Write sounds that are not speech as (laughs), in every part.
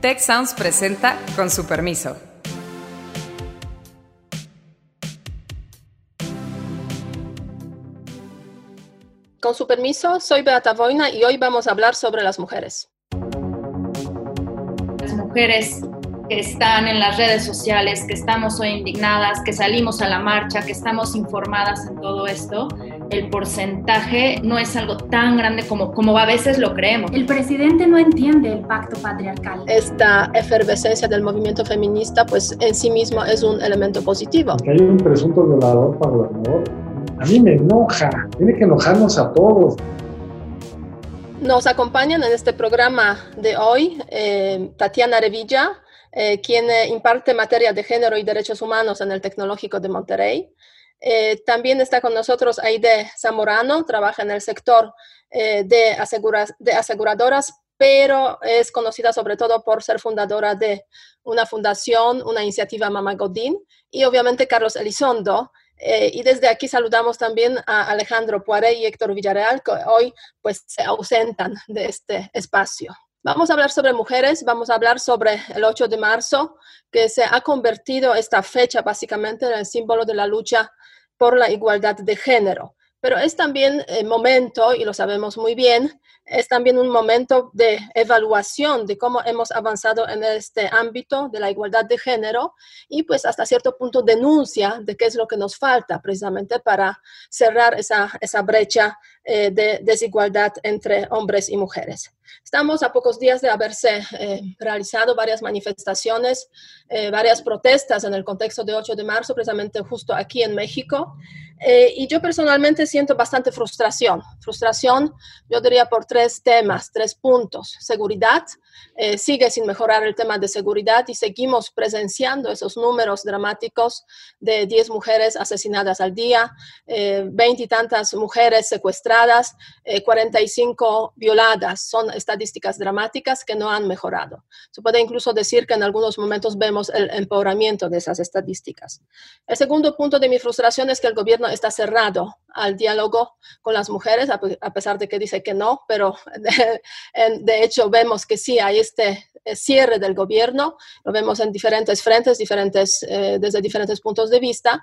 Tech Sounds presenta con su permiso. Con su permiso, soy Beata Voina y hoy vamos a hablar sobre las mujeres. Las mujeres que están en las redes sociales, que estamos hoy indignadas, que salimos a la marcha, que estamos informadas en todo esto, el porcentaje no es algo tan grande como, como a veces lo creemos. El presidente no entiende el pacto patriarcal. Esta efervescencia del movimiento feminista, pues en sí mismo es un elemento positivo. Que hay un presunto violador para gobernador. A mí me enoja, tiene que enojarnos a todos. Nos acompañan en este programa de hoy eh, Tatiana Revilla, eh, quien eh, imparte materia de género y derechos humanos en el Tecnológico de Monterrey. Eh, también está con nosotros Aide Zamorano, trabaja en el sector de, de, aseguradoras, pero es conocida sobre todo por ser fundadora de una fundación, una iniciativa Mama Godín, y obviamente Carlos Elizondo. y desde aquí saludamos también a Alejandro Poiré y Héctor Villarreal, que hoy pues se ausentan de este espacio. Vamos a hablar sobre mujeres, vamos a hablar sobre el 8 de marzo, que se ha convertido esta fecha básicamente en el símbolo de la lucha por la igualdad de género. Pero es también el momento, y lo sabemos muy bien, es también un momento de evaluación de cómo hemos avanzado en este ámbito de la igualdad de género y pues hasta cierto punto denuncia de qué es lo que nos falta precisamente para cerrar esa, esa brecha eh, de desigualdad entre hombres y mujeres. Estamos a pocos días de haberse eh, realizado varias manifestaciones, eh, varias protestas en el contexto de 8 de marzo, precisamente justo aquí en México. y yo personalmente siento bastante frustración. Frustración, yo diría, por tres temas, tres puntos. Seguridad, eh, sigue sin mejorar el tema de seguridad y seguimos presenciando esos números dramáticos de 10 mujeres asesinadas al día, eh, 20 y tantas mujeres secuestradas, 45 eh, violadas. Son estadísticas dramáticas que no han mejorado. Se puede incluso decir que en algunos momentos vemos el empeoramiento de esas estadísticas. El segundo punto de mi frustración es que el gobierno está cerrado al diálogo con las mujeres, a pesar de que dice que no, pero (laughs) de, hecho vemos que sí hay este eh, cierre del gobierno, lo vemos en diferentes frentes, diferentes, eh, desde diferentes puntos de vista.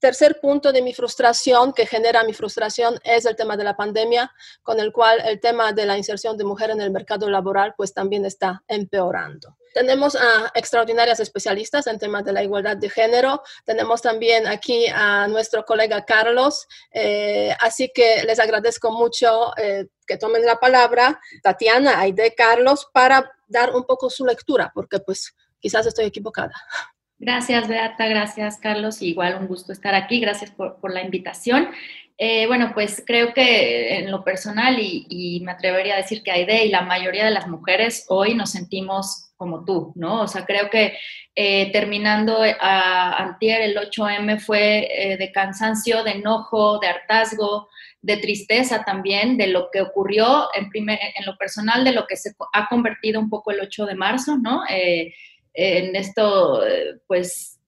Tercer punto de mi frustración, que genera mi frustración, es el tema de la pandemia, con el cual el tema de la inserción de mujer en el mercado laboral pues también está empeorando. Tenemos a extraordinarias especialistas en temas de la igualdad de género. Tenemos también aquí a nuestro colega Carlos. Eh, así que les agradezco mucho eh, que tomen la palabra, Tatiana, Aide, Carlos, para dar un poco su lectura, porque pues quizás estoy equivocada. Gracias, Beata. Gracias, Carlos. Igual un gusto estar aquí. Gracias por, la invitación. Eh, bueno, pues creo que en lo personal, y, me atrevería a decir que Aide y la mayoría de las mujeres hoy nos sentimos como tú, ¿no? O sea, creo que eh, terminando eh, a antier el 8M fue eh, de cansancio, de enojo, de hartazgo, de tristeza también de lo que ocurrió en, primer, en lo personal, de lo que se ha convertido un poco el 8 de marzo, ¿no? En esto, pues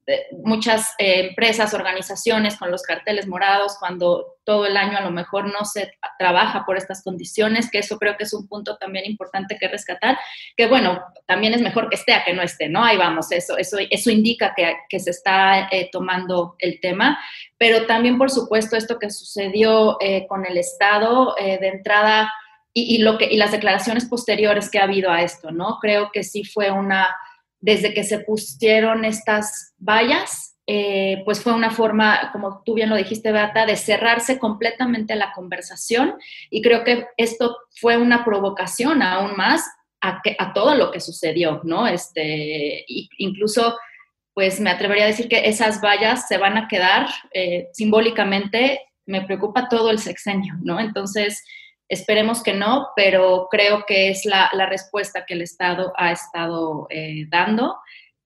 muchas eh, empresas, organizaciones con los carteles morados, cuando todo el año a lo mejor no se trabaja por estas condiciones, que eso creo que es un punto también importante que rescatar, que bueno, también es mejor que esté a que no esté, ¿no? Ahí vamos, eso, eso, eso indica que, que se está eh, tomando el tema, pero también por supuesto esto que sucedió eh, con el Estado de entrada y, y, lo que, y las declaraciones posteriores que ha habido a esto, ¿no? Creo que sí fue una desde que se pusieron estas vallas, eh, pues fue una forma, como tú bien lo dijiste, Beata, de cerrarse completamente la conversación y creo que esto fue una provocación aún más a, a todo lo que sucedió, ¿no? Este, incluso, pues me atrevería a decir que esas vallas se van a quedar eh, simbólicamente, me preocupa todo el sexenio, ¿no? Entonces, Esperemos que no, pero creo que es la, respuesta que el Estado ha estado eh, dando.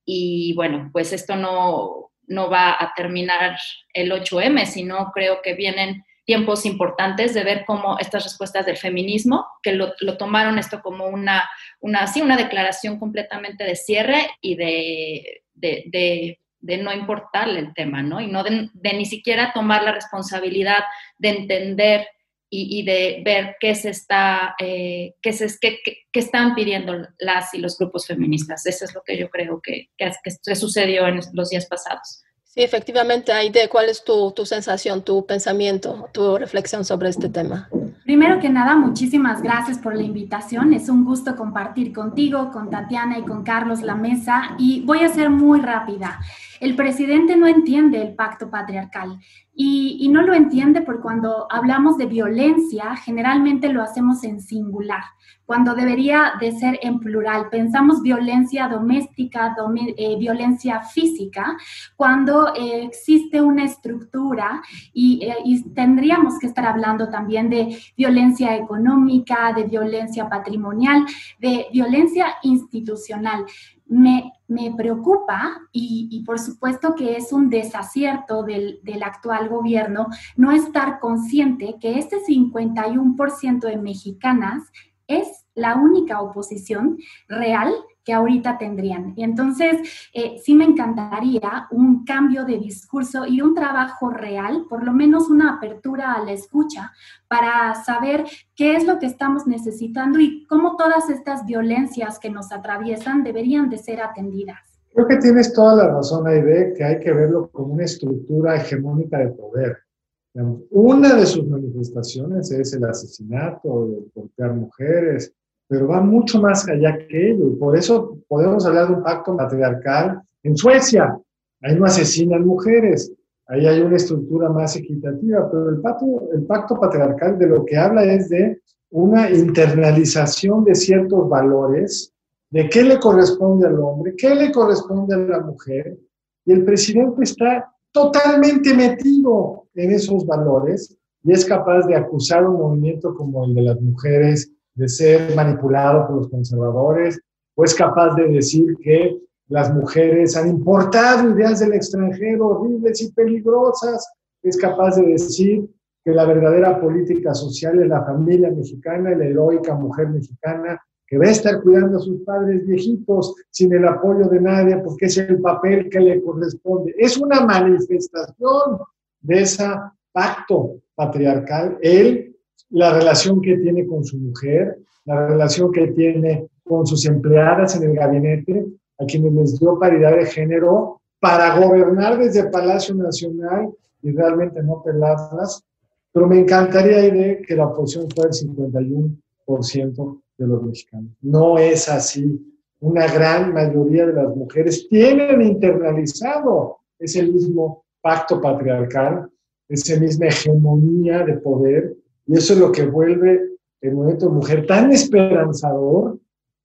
Y bueno, pues esto no, no va a terminar el 8M, sino creo que vienen tiempos importantes de ver cómo estas respuestas del feminismo, que lo, tomaron esto como una, una, una declaración completamente de cierre y de, de, de, no importarle el tema, ¿no? Y no de, ni siquiera tomar la responsabilidad de entender y, de ver qué se está, eh, qué, se, qué, qué, están pidiendo las y los grupos feministas. Eso es lo que yo creo que, que, sucedió en los días pasados. Sí, efectivamente, Aide, ¿cuál es tu, tu sensación, tu pensamiento, tu reflexión sobre este tema? Primero que nada, muchísimas gracias por la invitación. Es un gusto compartir contigo, con Tatiana y con Carlos la mesa. Y voy a ser muy rápida. El presidente no entiende el pacto patriarcal. Y, no lo entiende porque cuando hablamos de violencia, generalmente lo hacemos en singular, cuando debería de ser en plural. Pensamos violencia doméstica, eh, violencia física, cuando eh, existe una estructura y, eh, y tendríamos que estar hablando también de violencia económica, de violencia patrimonial, de violencia institucional me, preocupa y, por supuesto que es un desacierto del, del, actual gobierno no estar consciente que este 51% de mexicanas es la única oposición real que ahorita tendrían. Y entonces, eh, sí me encantaría un cambio de discurso y un trabajo real, por lo menos una apertura a la escucha, para saber qué es lo que estamos necesitando y cómo todas estas violencias que nos atraviesan deberían de ser atendidas. Creo que tienes toda la razón, Aide, que hay que verlo como una estructura hegemónica de poder. Una de sus manifestaciones es el asesinato, el golpear mujeres, pero va mucho más allá que ello. Y por eso podemos hablar de un pacto patriarcal en Suecia. Ahí no asesinan mujeres, ahí hay una estructura más equitativa, pero el pacto, el pacto patriarcal de lo que habla es de una internalización de ciertos valores, de qué le corresponde al hombre, qué le corresponde a la mujer, y el presidente está totalmente metido en esos valores y es capaz de acusar un movimiento como el de las mujeres de ser manipulado por los conservadores, o es capaz de decir que las mujeres han importado ideas del extranjero horribles y peligrosas, es capaz de decir que la verdadera política social es la familia mexicana la heroica mujer mexicana que va a estar cuidando a sus padres viejitos sin el apoyo de nadie porque es el papel que le corresponde. Es una manifestación de ese pacto patriarcal. Él la relación que tiene con su mujer, la relación que tiene con sus empleadas en el gabinete, a quienes les dio paridad de género para gobernar desde Palacio Nacional y realmente no pelarlas. Pero me encantaría de que la oposición fuera el 51% de los mexicanos. No es así. Una gran mayoría de las mujeres tienen internalizado ese mismo pacto patriarcal, esa misma hegemonía de poder y eso es lo que vuelve el movimiento de mujer tan esperanzador,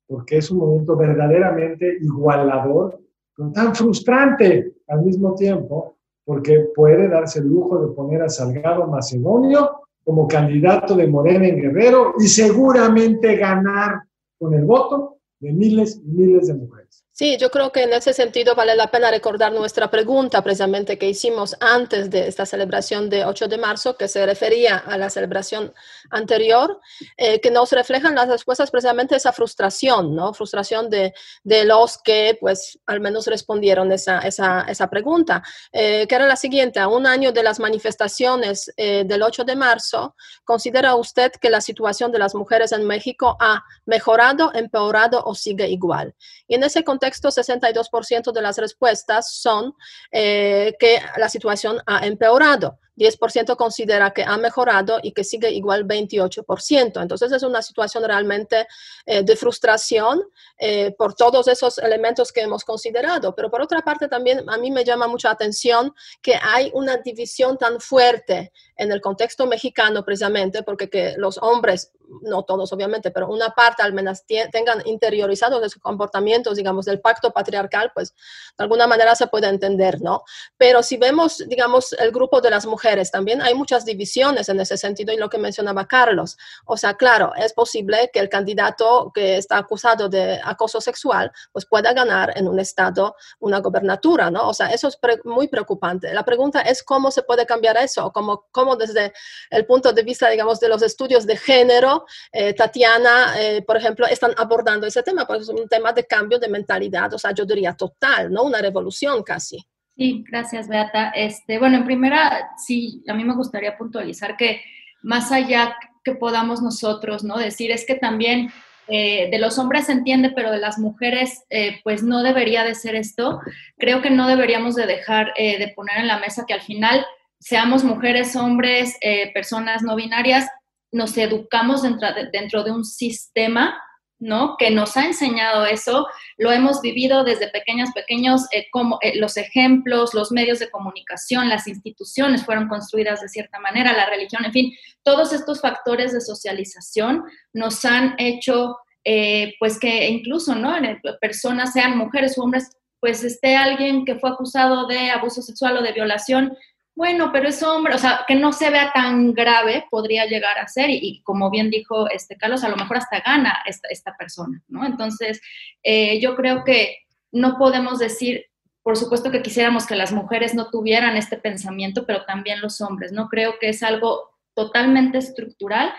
porque es un movimiento verdaderamente igualador, pero tan frustrante al mismo tiempo, porque puede darse el lujo de poner a Salgado Macedonio como candidato de Morena en Guerrero y seguramente ganar con el voto de miles y miles de mujeres. Sí, yo creo que en ese sentido vale la pena recordar nuestra pregunta precisamente que hicimos antes de esta celebración de 8 de marzo, que se refería a la celebración anterior, eh, que nos reflejan las respuestas precisamente esa frustración, ¿no? Frustración de, de los que, pues, al menos respondieron esa, esa, esa pregunta, eh, que era la siguiente, a un año de las manifestaciones eh, del 8 de marzo, ¿considera usted que la situación de las mujeres en México ha mejorado, empeorado o sigue igual? Y en ese contexto, 62% de las respuestas son eh, que la situación ha empeorado. 10% considera que ha mejorado y que sigue igual 28%. Entonces es una situación realmente eh, de frustración eh, por todos esos elementos que hemos considerado. Pero por otra parte también a mí me llama mucha atención que hay una división tan fuerte en el contexto mexicano precisamente porque que los hombres, no todos obviamente, pero una parte al menos tengan interiorizados sus comportamientos, digamos, del pacto patriarcal, pues de alguna manera se puede entender, ¿no? Pero si vemos, digamos, el grupo de las mujeres, también hay muchas divisiones en ese sentido y lo que mencionaba Carlos. O sea, claro, es posible que el candidato que está acusado de acoso sexual pues pueda ganar en un estado una gobernatura, ¿no? O sea, eso es muy preocupante. La pregunta es cómo se puede cambiar eso, cómo, cómo desde el punto de vista, digamos, de los estudios de género, eh, Tatiana, eh, por ejemplo, están abordando ese tema, porque es un tema de cambio de mentalidad, o sea, yo diría total, ¿no? Una revolución casi. Sí, gracias, Beata. Este, bueno, en primera, sí, a mí me gustaría puntualizar que más allá que podamos nosotros, ¿no? Decir, es que también eh, de los hombres se entiende, pero de las mujeres, eh, pues no debería de ser esto. Creo que no deberíamos de dejar eh, de poner en la mesa que al final seamos mujeres, hombres, personas no binarias, nos educamos dentro de, dentro de un sistema ¿no? Que nos ha enseñado eso, lo hemos vivido desde pequeños, pequeños, como los ejemplos, los medios de comunicación, las instituciones fueron construidas de cierta manera, la religión, en fin, todos estos factores de socialización nos han hecho, eh, pues que incluso, ¿no? Personas, sean mujeres o hombres, pues esté alguien que fue acusado de abuso sexual o de violación, bueno, pero es hombre, o sea, que no se vea tan grave podría llegar a ser, y, como bien dijo este Carlos, a lo mejor hasta gana esta, esta persona, ¿no? Entonces, eh, yo creo que no podemos decir, por supuesto que quisiéramos que las mujeres no tuvieran este pensamiento, pero también los hombres, ¿no? Creo que es algo totalmente estructural.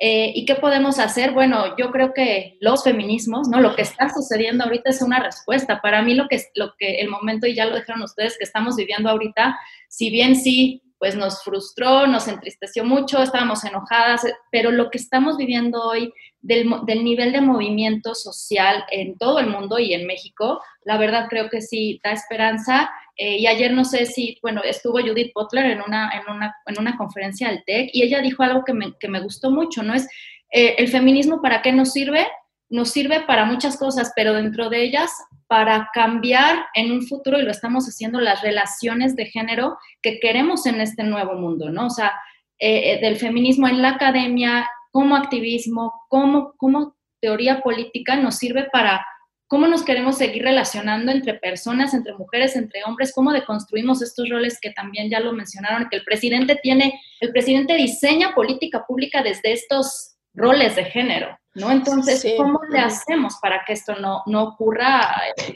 Eh, ¿Y qué podemos hacer? Bueno, yo creo que los feminismos, ¿no? Lo que está sucediendo ahorita es una respuesta. Para mí lo que, lo que el momento, y ya lo dijeron ustedes, que estamos viviendo ahorita, si bien sí, pues nos frustró, nos entristeció mucho, estábamos enojadas, pero lo que estamos viviendo hoy del, nivel de movimiento social en todo el mundo y en México, la verdad creo que sí da esperanza eh, y ayer no sé si, bueno, estuvo Judith Butler en una, en una, en una conferencia del TEC y ella dijo algo que me, que me gustó mucho, ¿no? Es eh, el feminismo para qué nos sirve? Nos sirve para muchas cosas, pero dentro de ellas para cambiar en un futuro, y lo estamos haciendo, las relaciones de género que queremos en este nuevo mundo, ¿no? O sea, eh, del feminismo en la academia, como activismo, como, como teoría política, nos sirve para cómo nos queremos seguir relacionando entre personas, entre mujeres, entre hombres, cómo deconstruimos estos roles que también ya lo mencionaron, que el presidente tiene, el presidente diseña política pública desde estos roles de género, ¿no? Entonces, ¿cómo le hacemos para que esto no, no ocurra, eh,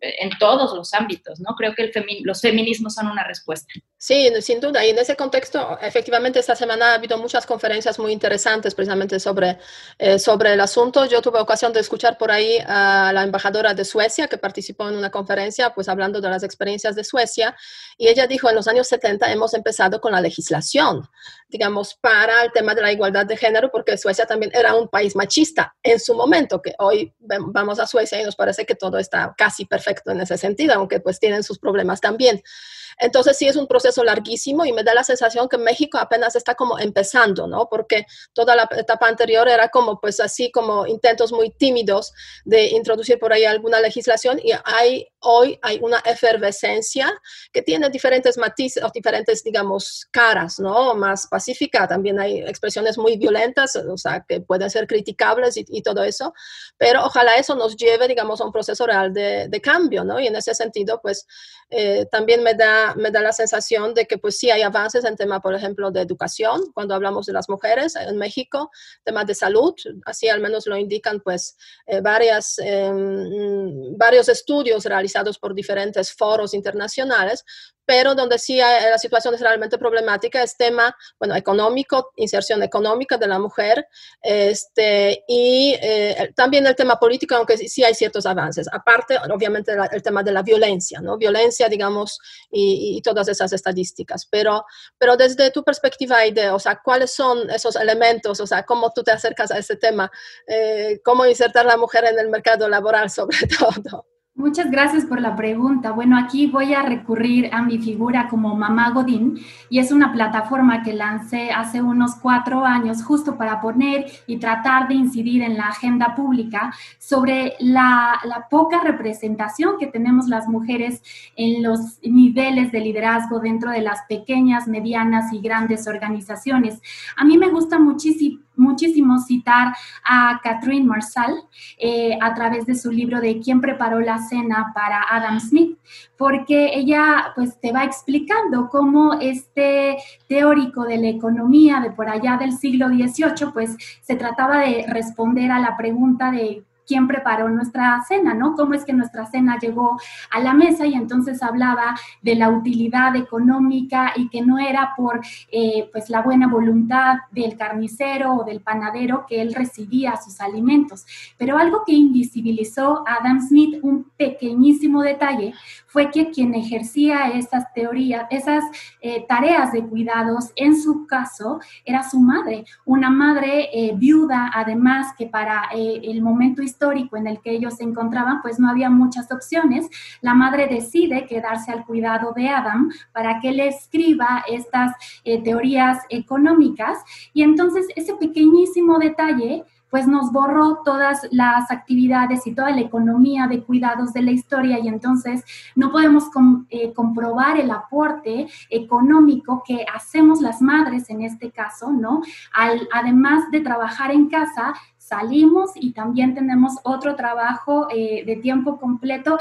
en todos los ámbitos, ¿no? Creo que el los feminismos son una respuesta. Sí, sin duda. Y en ese contexto, efectivamente, esta semana ha habido muchas conferencias muy interesantes precisamente sobre, eh, sobre el asunto. Yo tuve ocasión de escuchar por ahí a la embajadora de Suecia que participó en una conferencia, pues hablando de las experiencias de Suecia. Y ella dijo, en los años 70 hemos empezado con la legislación, digamos, para el tema de la igualdad de género, porque Suecia también era un país machista en su momento, que hoy vamos a Suecia y nos parece que todo está casi perfecto en ese sentido, aunque pues tienen sus problemas también. Entonces sí es un proceso larguísimo y me da la sensación que México apenas está como empezando, ¿no? Porque toda la etapa anterior era como pues así como intentos muy tímidos de introducir por ahí alguna legislación y hay hoy hay una efervescencia que tiene diferentes matices o diferentes digamos caras, ¿no? Más pacífica, también hay expresiones muy violentas, o sea, que pueden ser criticables y, todo eso, pero ojalá eso nos lleve digamos a un proceso real de, de cambio, Y en ese sentido pues eh, también me da me da la sensación de que pues sí hay avances en tema, por ejemplo, de educación, cuando hablamos de las mujeres en México, temas de salud, así al menos lo indican pues eh, varias, em, varios estudios realizados por diferentes foros internacionales, pero donde sí hay, la situación es realmente problemática es tema, bueno, económico, inserción económica de la mujer, este, y eh, también el tema político, aunque sí hay ciertos avances. Aparte, obviamente, el tema de la violencia, ¿no? Violencia, digamos, y, todas esas estadísticas. Pero, pero desde tu perspectiva, de, o sea, ¿cuáles son esos elementos? O sea, ¿cómo tú te acercas a ese tema? Eh, ¿Cómo insertar a la mujer en el mercado laboral, sobre (laughs) todo? Muchas gracias por la pregunta. Bueno, aquí voy a recurrir a mi figura como Mamá Godín y es una plataforma que lancé hace unos cuatro años justo para poner y tratar de incidir en la agenda pública sobre la, la poca representación que tenemos las mujeres en los niveles de liderazgo dentro de las pequeñas, medianas y grandes organizaciones. A mí me gusta muchísimo muchísimo citar a Catherine Marsal eh, a través de su libro de ¿Quién preparó la cena para Adam Smith? Porque ella pues te va explicando cómo este teórico de la economía de por allá del siglo XVIII pues se trataba de responder a la pregunta de quién preparó nuestra cena, ¿no? Cómo es que nuestra cena llegó a la mesa y entonces hablaba de la utilidad económica y que no era por eh, pues la buena voluntad del carnicero o del panadero que él recibía sus alimentos. Pero algo que invisibilizó Adam Smith, un pequeñísimo detalle, fue que quien ejercía esas teorías, esas eh, tareas de cuidados, en su caso, era su madre, una madre eh, viuda, además que para eh, el momento histórico en el que ellos se encontraban, pues no había muchas opciones. La madre decide quedarse al cuidado de Adam para que le escriba estas teorías económicas y entonces ese pequeñísimo detalle pues nos borró todas las actividades y toda la economía de cuidados de la historia y entonces no podemos eh, comprobar el aporte económico que hacemos las madres en este caso, ¿no? Al, además de trabajar en casa, salimos y también tenemos otro trabajo eh, de tiempo completo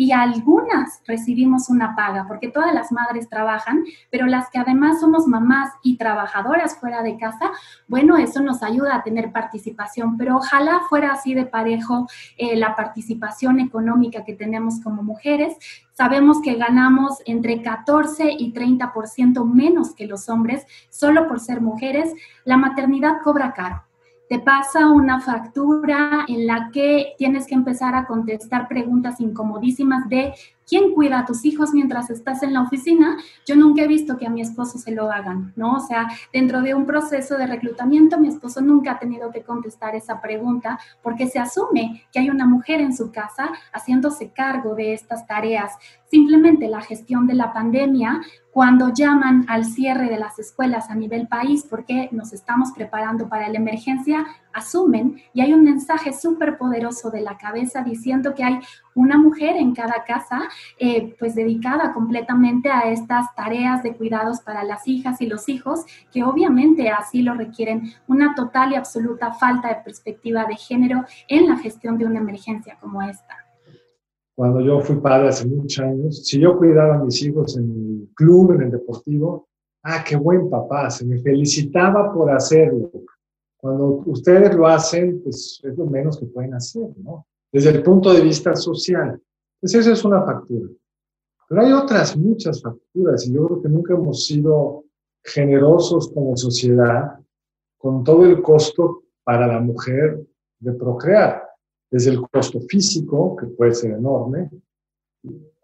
y algunas recibimos una paga, porque todas las madres trabajan, pero las que además somos mamás y trabajadoras fuera de casa, bueno, eso nos ayuda a tener participación, pero ojalá fuera así de parejo eh, la participación económica que tenemos como mujeres. Sabemos que ganamos entre 14 y 30% menos que los hombres solo por ser mujeres. La maternidad cobra caro te pasa una factura en la que tienes que empezar a contestar preguntas incomodísimas de ¿quién cuida a tus hijos mientras estás en la oficina? Yo nunca he visto que a mi esposo se lo hagan, ¿no? O sea, dentro de un proceso de reclutamiento, mi esposo nunca ha tenido que contestar esa pregunta porque se asume que hay una mujer en su casa haciéndose cargo de estas tareas. Simplemente la gestión de la pandemia, cuando llaman al cierre de las escuelas a nivel país porque nos estamos preparando para la emergencia, asumen y hay un mensaje súper poderoso de la cabeza diciendo que hay una mujer en cada casa, eh, pues dedicada completamente a estas tareas de cuidados para las hijas y los hijos, que obviamente así lo requieren una total y absoluta falta de perspectiva de género en la gestión de una emergencia como esta. Cuando yo fui padre hace muchos años, si yo cuidaba a mis hijos en el club, en el deportivo, ah, qué buen papá, se me felicitaba por hacerlo. Cuando ustedes lo hacen, pues es lo menos que pueden hacer, ¿no? desde el punto de vista social. Pues esa es una factura. Pero hay otras muchas facturas y yo creo que nunca hemos sido generosos como sociedad con todo el costo para la mujer de procrear, desde el costo físico, que puede ser enorme,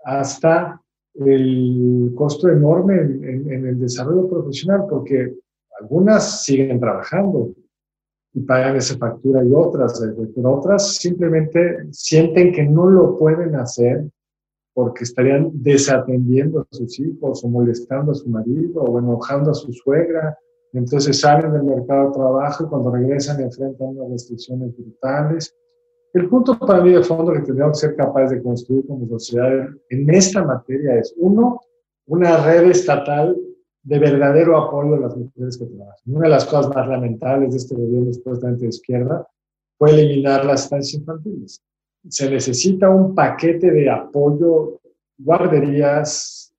hasta el costo enorme en, en el desarrollo profesional, porque algunas siguen trabajando, y pagan esa factura y otras, eh, pero otras simplemente sienten que no lo pueden hacer porque estarían desatendiendo a sus hijos o molestando a su marido o enojando a su suegra. Entonces salen del mercado de trabajo y cuando regresan enfrentan unas restricciones brutales. El punto para mí de fondo que tendríamos que ser capaces de construir como sociedad en esta materia es, uno, una red estatal de verdadero apoyo a las mujeres que trabajan. Una de las cosas más lamentables de este gobierno, supuestamente de izquierda, fue eliminar las estancias infantiles. Se necesita un paquete de apoyo, guarderías,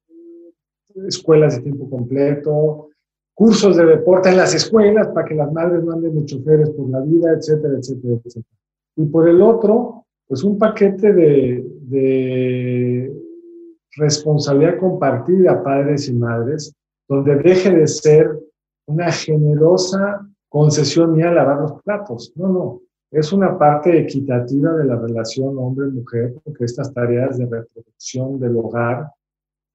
escuelas de tiempo completo, cursos de deporte en las escuelas para que las madres no anden de choferes por la vida, etcétera, etcétera, etcétera. Y por el otro, pues un paquete de, de responsabilidad compartida padres y madres donde deje de ser una generosa concesión mía lavar los platos. No, no. Es una parte equitativa de la relación hombre-mujer, porque estas tareas de reproducción del hogar,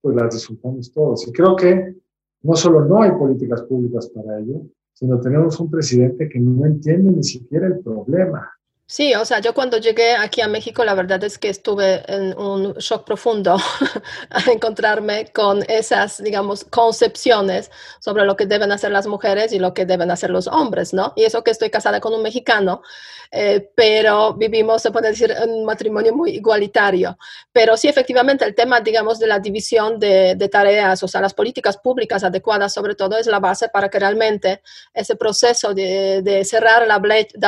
pues las disfrutamos todos. Y creo que no solo no hay políticas públicas para ello, sino tenemos un presidente que no entiende ni siquiera el problema. Sí, o sea, yo cuando llegué aquí a México, la verdad es que estuve en un shock profundo (laughs) a encontrarme con esas, digamos, concepciones sobre lo que deben hacer las mujeres y lo que deben hacer los hombres, ¿no? Y eso que estoy casada con un mexicano, eh, pero vivimos, se puede decir, un matrimonio muy igualitario. Pero sí, efectivamente, el tema, digamos, de la división de, tareas, o sea, las políticas públicas adecuadas, sobre todo, es la base para que realmente ese proceso de, cerrar la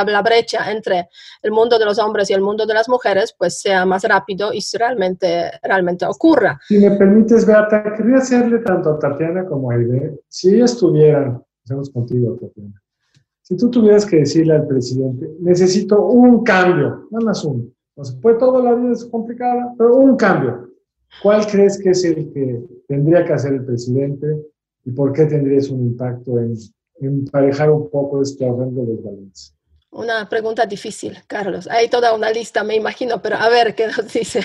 la brecha entre el mundo de los hombres y el mundo de las mujeres pues sea más rápido y realmente, realmente ocurra. Si me permites, Beata, quería hacerle tanto a Tatiana como a Aide, si ellas tuvieran, hacemos contigo, Tatiana, Si tú tuvieras que decirle al presidente, necesito un cambio, nada más uno. No se puede toda la vida es complicada, pero un cambio. ¿Cuál crees que es el que tendría que hacer el presidente y por qué tendrías un impacto en, emparejar un poco este horrendo desbalance? Una pregunta difícil, Carlos. Hay toda una lista, me imagino, pero a ver qué nos (laughs) dicen.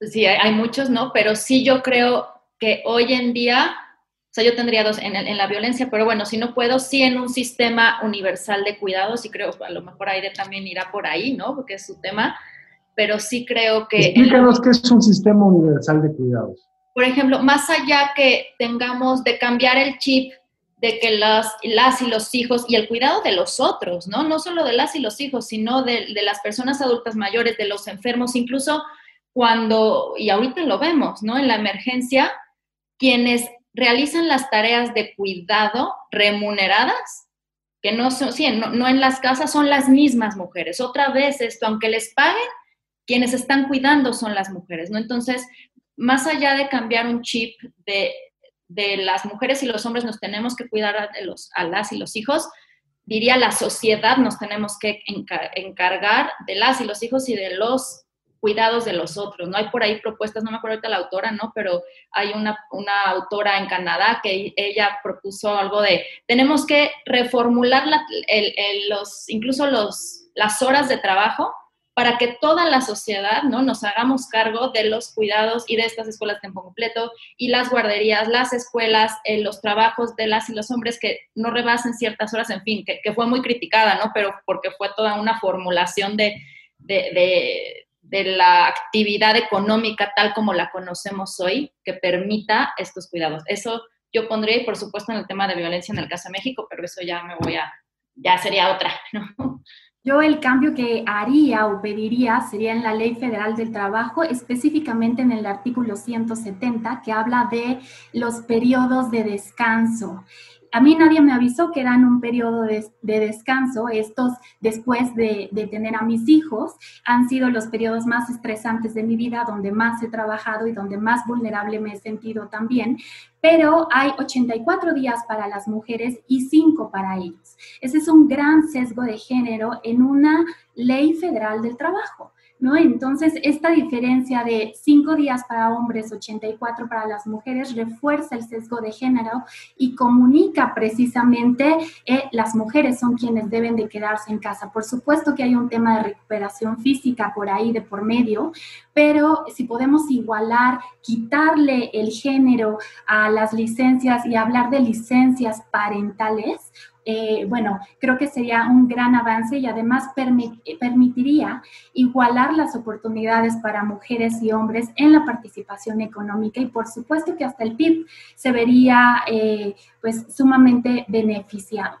sí, hay, muchos, ¿no? Pero sí yo creo que hoy en día, o sea, yo tendría dos en, en, la violencia, pero bueno, si no puedo, sí en un sistema universal de cuidados, y creo, a lo mejor Aire también irá por ahí, ¿no? Porque es su tema, pero sí creo que... Explícanos qué es un sistema universal de cuidados. Por ejemplo, más allá que tengamos de cambiar el chip de que las, las y los hijos y el cuidado de los otros, ¿no? No solo de las y los hijos, sino de, de las personas adultas mayores, de los enfermos, incluso cuando, y ahorita lo vemos, ¿no? En la emergencia, quienes realizan las tareas de cuidado remuneradas, que no son, sí, no, no, en las casas son las mismas mujeres. Otra vez esto, aunque les paguen, quienes están cuidando son las mujeres, ¿no? Entonces, más allá de cambiar un chip de, de las mujeres y los hombres nos tenemos que cuidar de los, a las y los hijos, diría la sociedad nos tenemos que encargar de las y los hijos y de los cuidados de los otros, ¿no? Hay por ahí propuestas, no me acuerdo ahorita la autora, ¿no? Pero hay una, una autora en Canadá que ella propuso algo de, tenemos que reformular la, los, incluso los, las horas de trabajo para que toda la sociedad ¿no? nos hagamos cargo de los cuidados y de estas escuelas tiempo completo y las guarderías, las escuelas, eh, los trabajos de las y los hombres que no rebasen ciertas horas, en fin, que, fue muy criticada, ¿no? Pero porque fue toda una formulación de, de, de, la actividad económica tal como la conocemos hoy que permita estos cuidados. Eso yo pondría, por supuesto, en el tema de violencia en el caso de México, pero eso ya me voy a, ya sería otra, ¿no? Yo el cambio que haría o pediría sería en la Ley Federal del Trabajo, específicamente en el artículo 170, que habla de los periodos de descanso a mí nadie me avisó que eran un periodo de, descanso. Estos, después de, de, tener a mis hijos, han sido los periodos más estresantes de mi vida, donde más he trabajado y donde más vulnerable me he sentido también. Pero hay 84 días para las mujeres y 5 para ellos. Ese es un gran sesgo de género en una ley federal del trabajo. ¿No? Entonces, esta diferencia de cinco días para hombres, 84 para las mujeres, refuerza el sesgo de género y comunica precisamente que las mujeres son quienes deben de quedarse en casa. Por supuesto que hay un tema de recuperación física por ahí de por medio, pero si podemos igualar, quitarle el género a las licencias y hablar de licencias parentales, eh, bueno, creo que sería un gran avance y además permitiría igualar las oportunidades para mujeres y hombres en la participación económica y por supuesto que hasta el PIB se vería eh, pues sumamente beneficiado.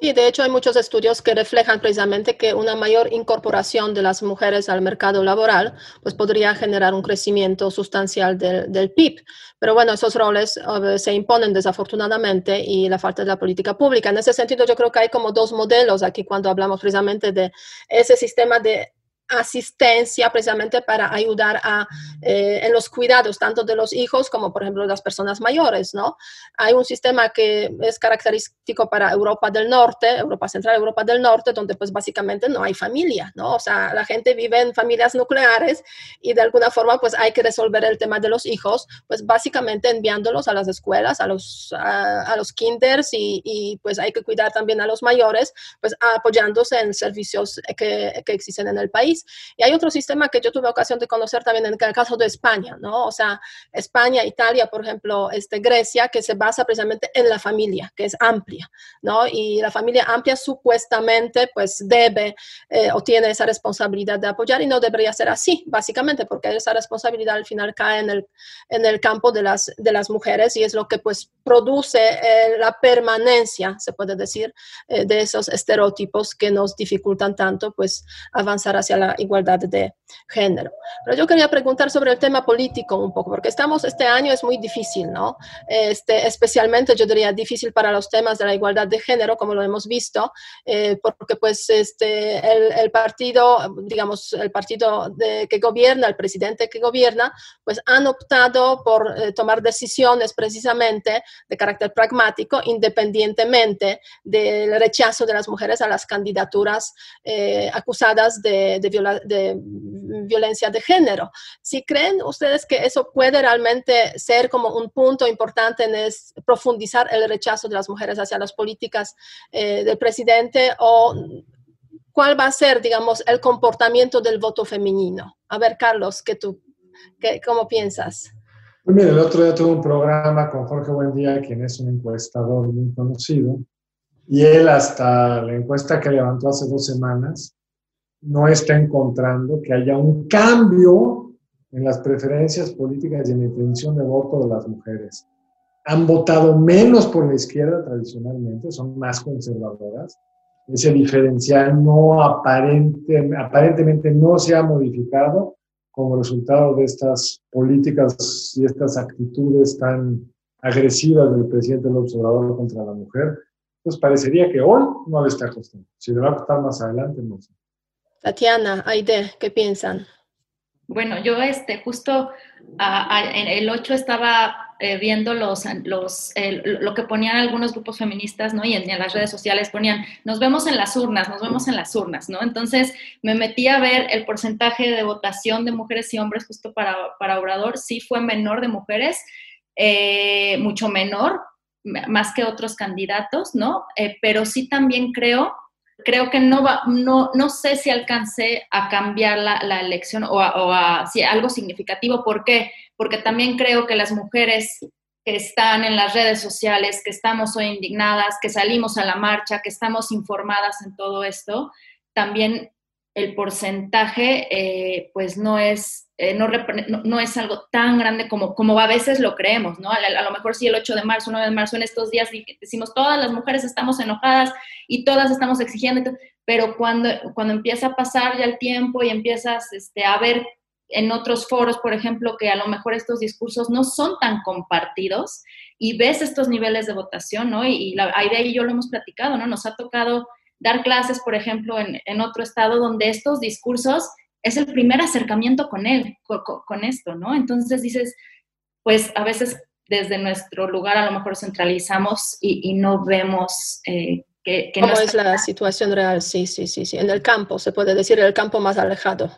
Sí, de hecho hay muchos estudios que reflejan precisamente que una mayor incorporación de las mujeres al mercado laboral pues podría generar un crecimiento sustancial del, del PIB. Pero bueno, esos roles se imponen desafortunadamente y la falta de la política pública. En ese sentido, yo creo que hay como dos modelos aquí cuando hablamos precisamente de ese sistema de asistencia precisamente para ayudar a, eh, en los cuidados tanto de los hijos como por ejemplo de las personas mayores, ¿no? Hay un sistema que es característico para Europa del Norte, Europa Central, Europa del Norte, donde pues básicamente no hay familia, ¿no? O sea, la gente vive en familias nucleares y de alguna forma pues hay que resolver el tema de los hijos, pues básicamente enviándolos a las escuelas, a los, a, a los kinders y, y, pues hay que cuidar también a los mayores, pues apoyándose en servicios que, que existen en el país. Y hay otro sistema que yo tuve ocasión de conocer también en el caso de España, ¿no? O sea, España, Italia, por ejemplo, este, Grecia, que se basa precisamente en la familia, que es amplia, ¿no? Y la familia amplia supuestamente pues debe eh, o tiene esa responsabilidad de apoyar y no debería ser así, básicamente, porque esa responsabilidad al final cae en el, en el campo de las, de las mujeres y es lo que pues produce eh, la permanencia, se puede decir, eh, de esos estereotipos que nos dificultan tanto pues avanzar hacia la la igualdad de género. Pero yo quería preguntar sobre el tema político un poco, porque estamos, este año es muy difícil, ¿no? Este, especialmente, yo diría, difícil para los temas de la igualdad de género, como lo hemos visto, eh, porque pues este, el, partido, digamos, el partido de, que gobierna, el presidente que gobierna, pues han optado por eh, tomar decisiones precisamente de carácter pragmático, independientemente del rechazo de las mujeres a las candidaturas eh, acusadas de, de violencia de género. Si creen ustedes que eso puede realmente ser como un punto importante en profundizar el rechazo de las mujeres hacia las políticas eh, del presidente o cuál va a ser, digamos, el comportamiento del voto femenino. A ver, Carlos, ¿qué tú, qué, ¿cómo piensas? Pues mira, el otro día tuve un programa con Jorge Buendía, quien es un encuestador muy conocido, y él hasta la encuesta que levantó hace dos semanas, no está encontrando que haya un cambio en las preferencias políticas y en la intención de voto de las mujeres. Han votado menos por la izquierda tradicionalmente, son más conservadoras. Ese diferencial no aparente, aparentemente no se ha modificado como resultado de estas políticas y estas actitudes tan agresivas del presidente López Obrador contra la mujer. Entonces parecería que hoy no le está costando. Si le va a costar más adelante, no sé. Tatiana, Aide, ¿qué piensan? Bueno, yo este, justo en el 8 estaba eh, viendo los, los, lo que ponían algunos grupos feministas, ¿no? Y en, las redes sociales ponían, nos vemos en las urnas, nos vemos en las urnas, ¿no? Entonces me metí a ver el porcentaje de votación de mujeres y hombres justo para, para Obrador, sí fue menor de mujeres, eh, mucho menor, más que otros candidatos, ¿no? Eh, pero sí también creo creo que no va, no, no sé si alcancé a cambiar la, la elección o, a, si algo significativo. ¿Por qué? Porque también creo que las mujeres que están en las redes sociales, que estamos hoy indignadas, que salimos a la marcha, que estamos informadas en todo esto, también el porcentaje eh, pues no es, eh, no, es algo tan grande como, como a veces lo creemos, ¿no? A, lo mejor sí el 8 de marzo, 9 de marzo, en estos días decimos todas las mujeres estamos enojadas y todas estamos exigiendo, pero cuando, cuando empieza a pasar ya el tiempo y empiezas este, a ver en otros foros, por ejemplo, que a lo mejor estos discursos no son tan compartidos y ves estos niveles de votación, ¿no? Y, y la, Aide y yo lo hemos platicado, ¿no? Nos ha tocado dar clases, por ejemplo, en, otro estado donde estos discursos es el primer acercamiento con él, con, esto, ¿no? Entonces dices, pues a veces desde nuestro lugar a lo mejor centralizamos y, no vemos eh, que, ¿Cómo es la situación real? Sí, sí, sí, sí. En el campo, se puede decir, el campo más alejado.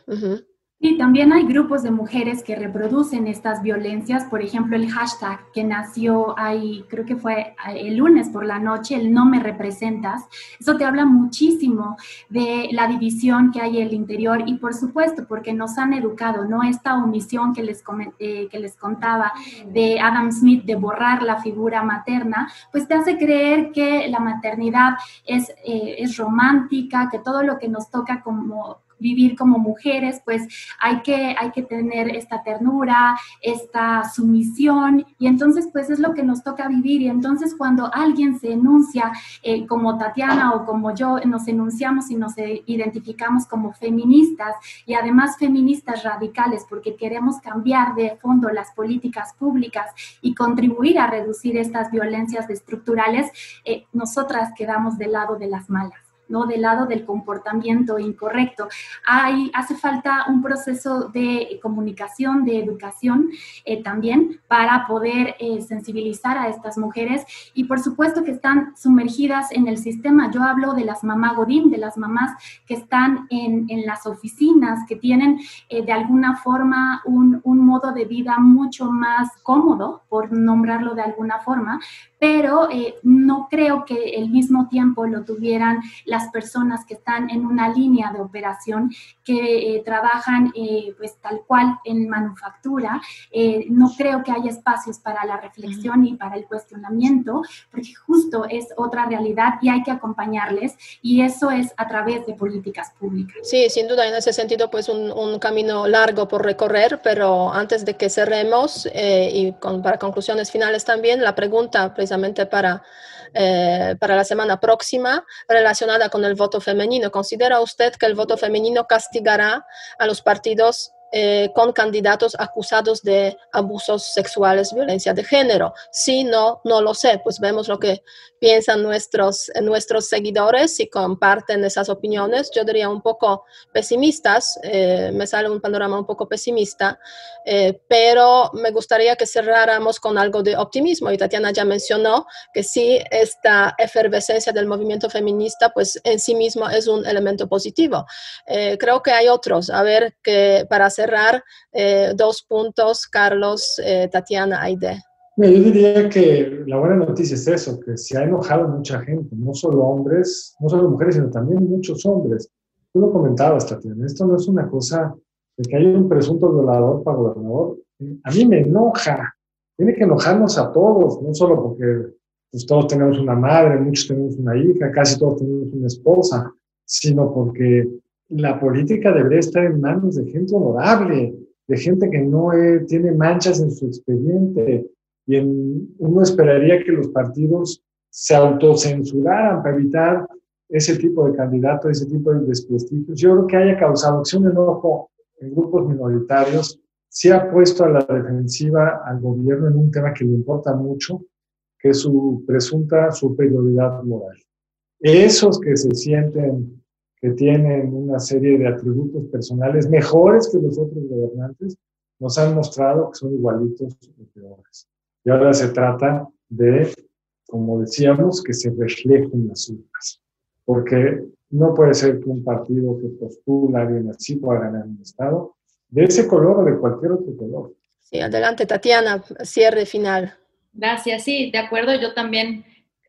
Y también hay grupos de mujeres que reproducen estas violencias, por ejemplo el hashtag que nació ahí, creo que fue eh, el lunes por la noche, el no me representas, eso te habla muchísimo de la división que hay en el interior y por supuesto porque nos han educado, ¿no? Esta omisión que les, eh, que les contaba de Adam Smith de borrar la figura materna, pues te hace creer que la maternidad es, eh, es romántica, que todo lo que nos toca como vivir como mujeres, pues hay que, hay que tener esta ternura, esta sumisión, y entonces pues es lo que nos toca vivir. Y entonces cuando alguien se enuncia eh, como Tatiana o como yo, nos enunciamos y nos identificamos como feministas y además feministas radicales porque queremos cambiar de fondo las políticas públicas y contribuir a reducir estas violencias estructurales, eh, nosotras quedamos del lado de las malas. ¿No? Del lado del comportamiento incorrecto. Hay, hace falta un proceso de comunicación, de educación eh, también para poder eh, sensibilizar a estas mujeres y por supuesto que están sumergidas en el sistema. Yo hablo de las mamá Godín, de las mamás que están en, las oficinas, que tienen eh, de alguna forma un, un modo de vida mucho más cómodo, por nombrarlo de alguna forma, pero eh, no creo que el mismo tiempo lo tuvieran las personas que están en una línea de operación, que eh, trabajan eh, pues tal cual en manufactura. no creo que haya espacios para la reflexión y para el cuestionamiento, porque justo es otra realidad y hay que acompañarles y eso es a través de políticas públicas. Sí, sin duda, en ese sentido, pues un, un camino largo por recorrer, pero antes de que cerremos y con, para conclusiones finales también, la pregunta precisamente para eh, para la semana próxima relacionada con el voto femenino. ¿Considera usted que el voto femenino castigará a los partidos eh, con candidatos acusados de abusos sexuales, violencia de género. Si no, no lo sé, pues vemos lo que piensan nuestros, nuestros seguidores y comparten esas opiniones. Yo diría un poco pesimistas, eh, me sale un panorama un poco pesimista, eh, pero me gustaría que cerráramos con algo de optimismo. Y Tatiana ya mencionó que sí, esta efervescencia del movimiento feminista, pues en sí mismo es un elemento positivo. creo que hay otros. A ver, que para cerrar, eh, dos puntos, Carlos, eh, Tatiana, Aide. Yo diría que la buena noticia es eso, que se ha enojado mucha gente, no solo hombres, no solo mujeres, sino también muchos hombres. Tú lo comentabas, Tatiana, esto no es una cosa de que hay un presunto violador para gobernador. A mí me enoja, tiene que enojarnos a todos, no solo porque pues, todos tenemos una madre, muchos tenemos una hija, casi todos tenemos una esposa, sino porque la política debería estar en manos de gente honorable, de gente que no eh, tiene manchas en su expediente. Y uno esperaría que los partidos se autocensuraran para evitar ese tipo de candidato, ese tipo de desprestigios. Yo creo que haya causado un enojo en grupos minoritarios, se ha puesto a la defensiva al gobierno en un tema que le importa mucho, que es su presunta superioridad moral. Esos que se sienten que tienen una serie de atributos personales mejores que los otros gobernantes, nos han mostrado que son igualitos o peores. Y ahora se trata de, como decíamos, que se reflejen las urnas. Porque no puede ser que un partido que postula a alguien así pueda ganar un Estado de ese color o de cualquier otro color. Sí, adelante, Tatiana, cierre final. Gracias, sí, de acuerdo, yo también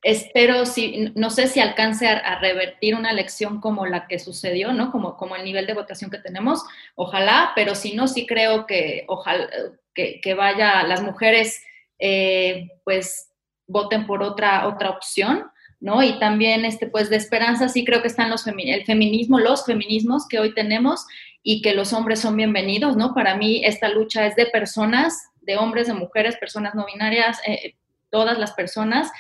espero, si, no sé si alcance a, revertir una elección como la que sucedió, ¿no? Como, como el nivel de votación que tenemos, ojalá, pero si no, sí creo que ojalá que, vaya, las mujeres eh, pues voten por otra, otra opción, ¿no? Y también, este, pues, de esperanza, sí creo que están los el feminismo, los feminismos que hoy tenemos y que los hombres son bienvenidos, ¿no? Para mí esta lucha es de personas, de hombres, de mujeres, personas no binarias, eh, todas las personas.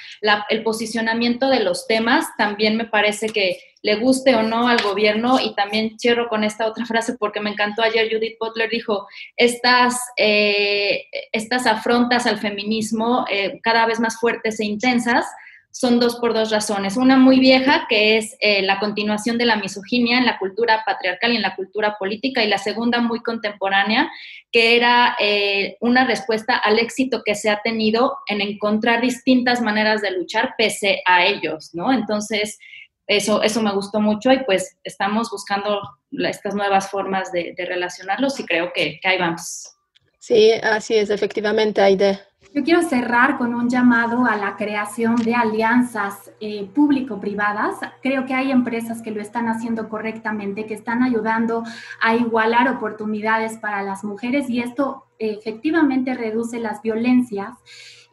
el posicionamiento de los temas también me parece que le guste o no al gobierno y también cierro con esta otra frase porque me encantó ayer Judith Butler dijo, estas, eh, estas afrontas al feminismo eh, cada vez más fuertes e intensas son dos por dos razones. Una muy vieja, que es eh, la continuación de la misoginia en la cultura patriarcal y en la cultura política, y la segunda muy contemporánea, que era eh, una respuesta al éxito que se ha tenido en encontrar distintas maneras de luchar pese a ellos, ¿no? Entonces, eso, eso me gustó mucho y pues estamos buscando estas nuevas formas de, relacionarlos y creo que, que ahí vamos. Sí, así es, efectivamente, Aide. Yo quiero cerrar con un llamado a la creación de alianzas eh, público-privadas. Creo que hay empresas que lo están haciendo correctamente, que están ayudando a igualar oportunidades para las mujeres y esto efectivamente reduce las violencias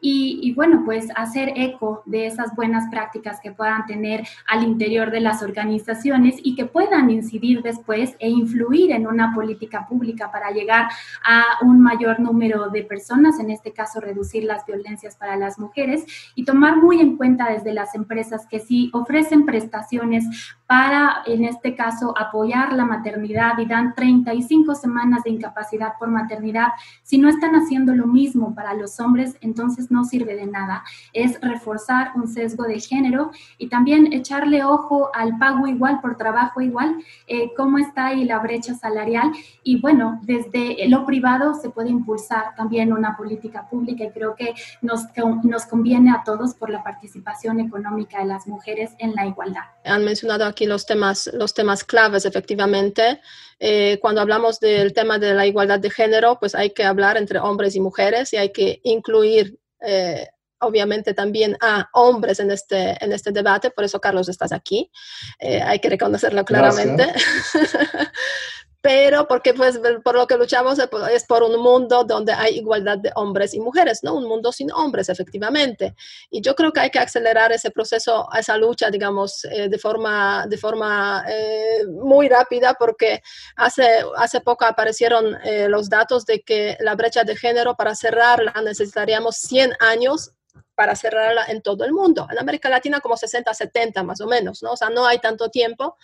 y, bueno, pues hacer eco de esas buenas prácticas que puedan tener al interior de las organizaciones y que puedan incidir después e influir en una política pública para llegar a un mayor número de personas, en este caso reducir las violencias para las mujeres y tomar muy en cuenta desde las empresas que si ofrecen prestaciones para, en este caso, apoyar la maternidad y dan 35 semanas de incapacidad por maternidad, si no están haciendo lo mismo para los hombres, entonces no sirve de nada. Es reforzar un sesgo de género y también echarle ojo al pago igual por trabajo igual, eh, cómo está ahí la brecha salarial. Y bueno, desde lo privado se puede impulsar también una política pública y creo que nos, nos conviene a todos por la participación económica de las mujeres en la igualdad. Han mencionado aquí los temas, los temas claves, efectivamente. Eh, cuando hablamos del tema de la igualdad de género, pues hay que hablar entre hombres y mujeres y hay que incluir, eh, obviamente, también a hombres en este, en este debate. Por eso, Carlos, estás aquí. Eh, hay que reconocerlo claramente. (laughs) pero porque pues por lo que luchamos es por un mundo donde hay igualdad de hombres y mujeres, ¿no? Un mundo sin hombres, efectivamente. Y yo creo que hay que acelerar ese proceso, esa lucha, digamos, eh, de forma, de forma eh, muy rápida, porque hace, hace poco aparecieron eh, los datos de que la brecha de género para cerrarla necesitaríamos 100 años para cerrarla en todo el mundo. En América Latina como 60, 70 más o menos, ¿no? O sea, no hay tanto tiempo.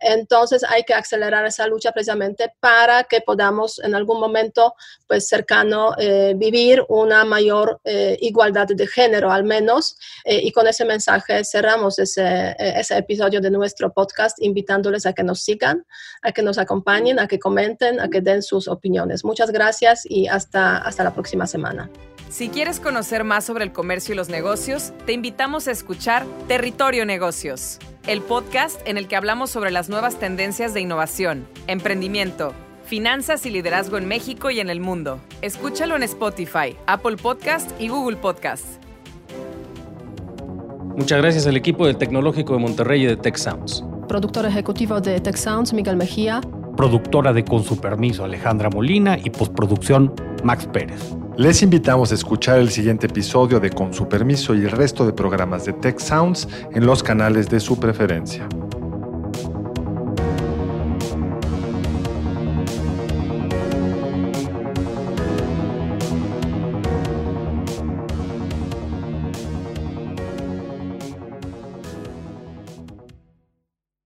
Entonces hay que acelerar esa lucha precisamente para que podamos en algún momento, pues cercano, eh, vivir una mayor eh, igualdad de género al menos. Eh, y con ese mensaje cerramos ese, ese episodio de nuestro podcast invitándoles a que nos sigan, a que nos acompañen, a que comenten, a que den sus opiniones. Muchas gracias y hasta, hasta la próxima semana. Si quieres conocer más sobre el comercio y los negocios, te invitamos a escuchar Territorio Negocios, el podcast en el que hablamos sobre las nuevas tendencias de innovación, emprendimiento, finanzas y liderazgo en México y en el mundo. Escúchalo en Spotify, Apple Podcast y Google Podcast. Muchas gracias al equipo del Tecnológico de Monterrey y de Tech Sounds. Productor ejecutivo de Tech Sounds, Miguel Mejía. Productora de Con su permiso, Alejandra Molina. Y postproducción, Max Pérez. Les invitamos a escuchar el siguiente episodio de Con su permiso y el resto de programas de Tech Sounds en los canales de su preferencia.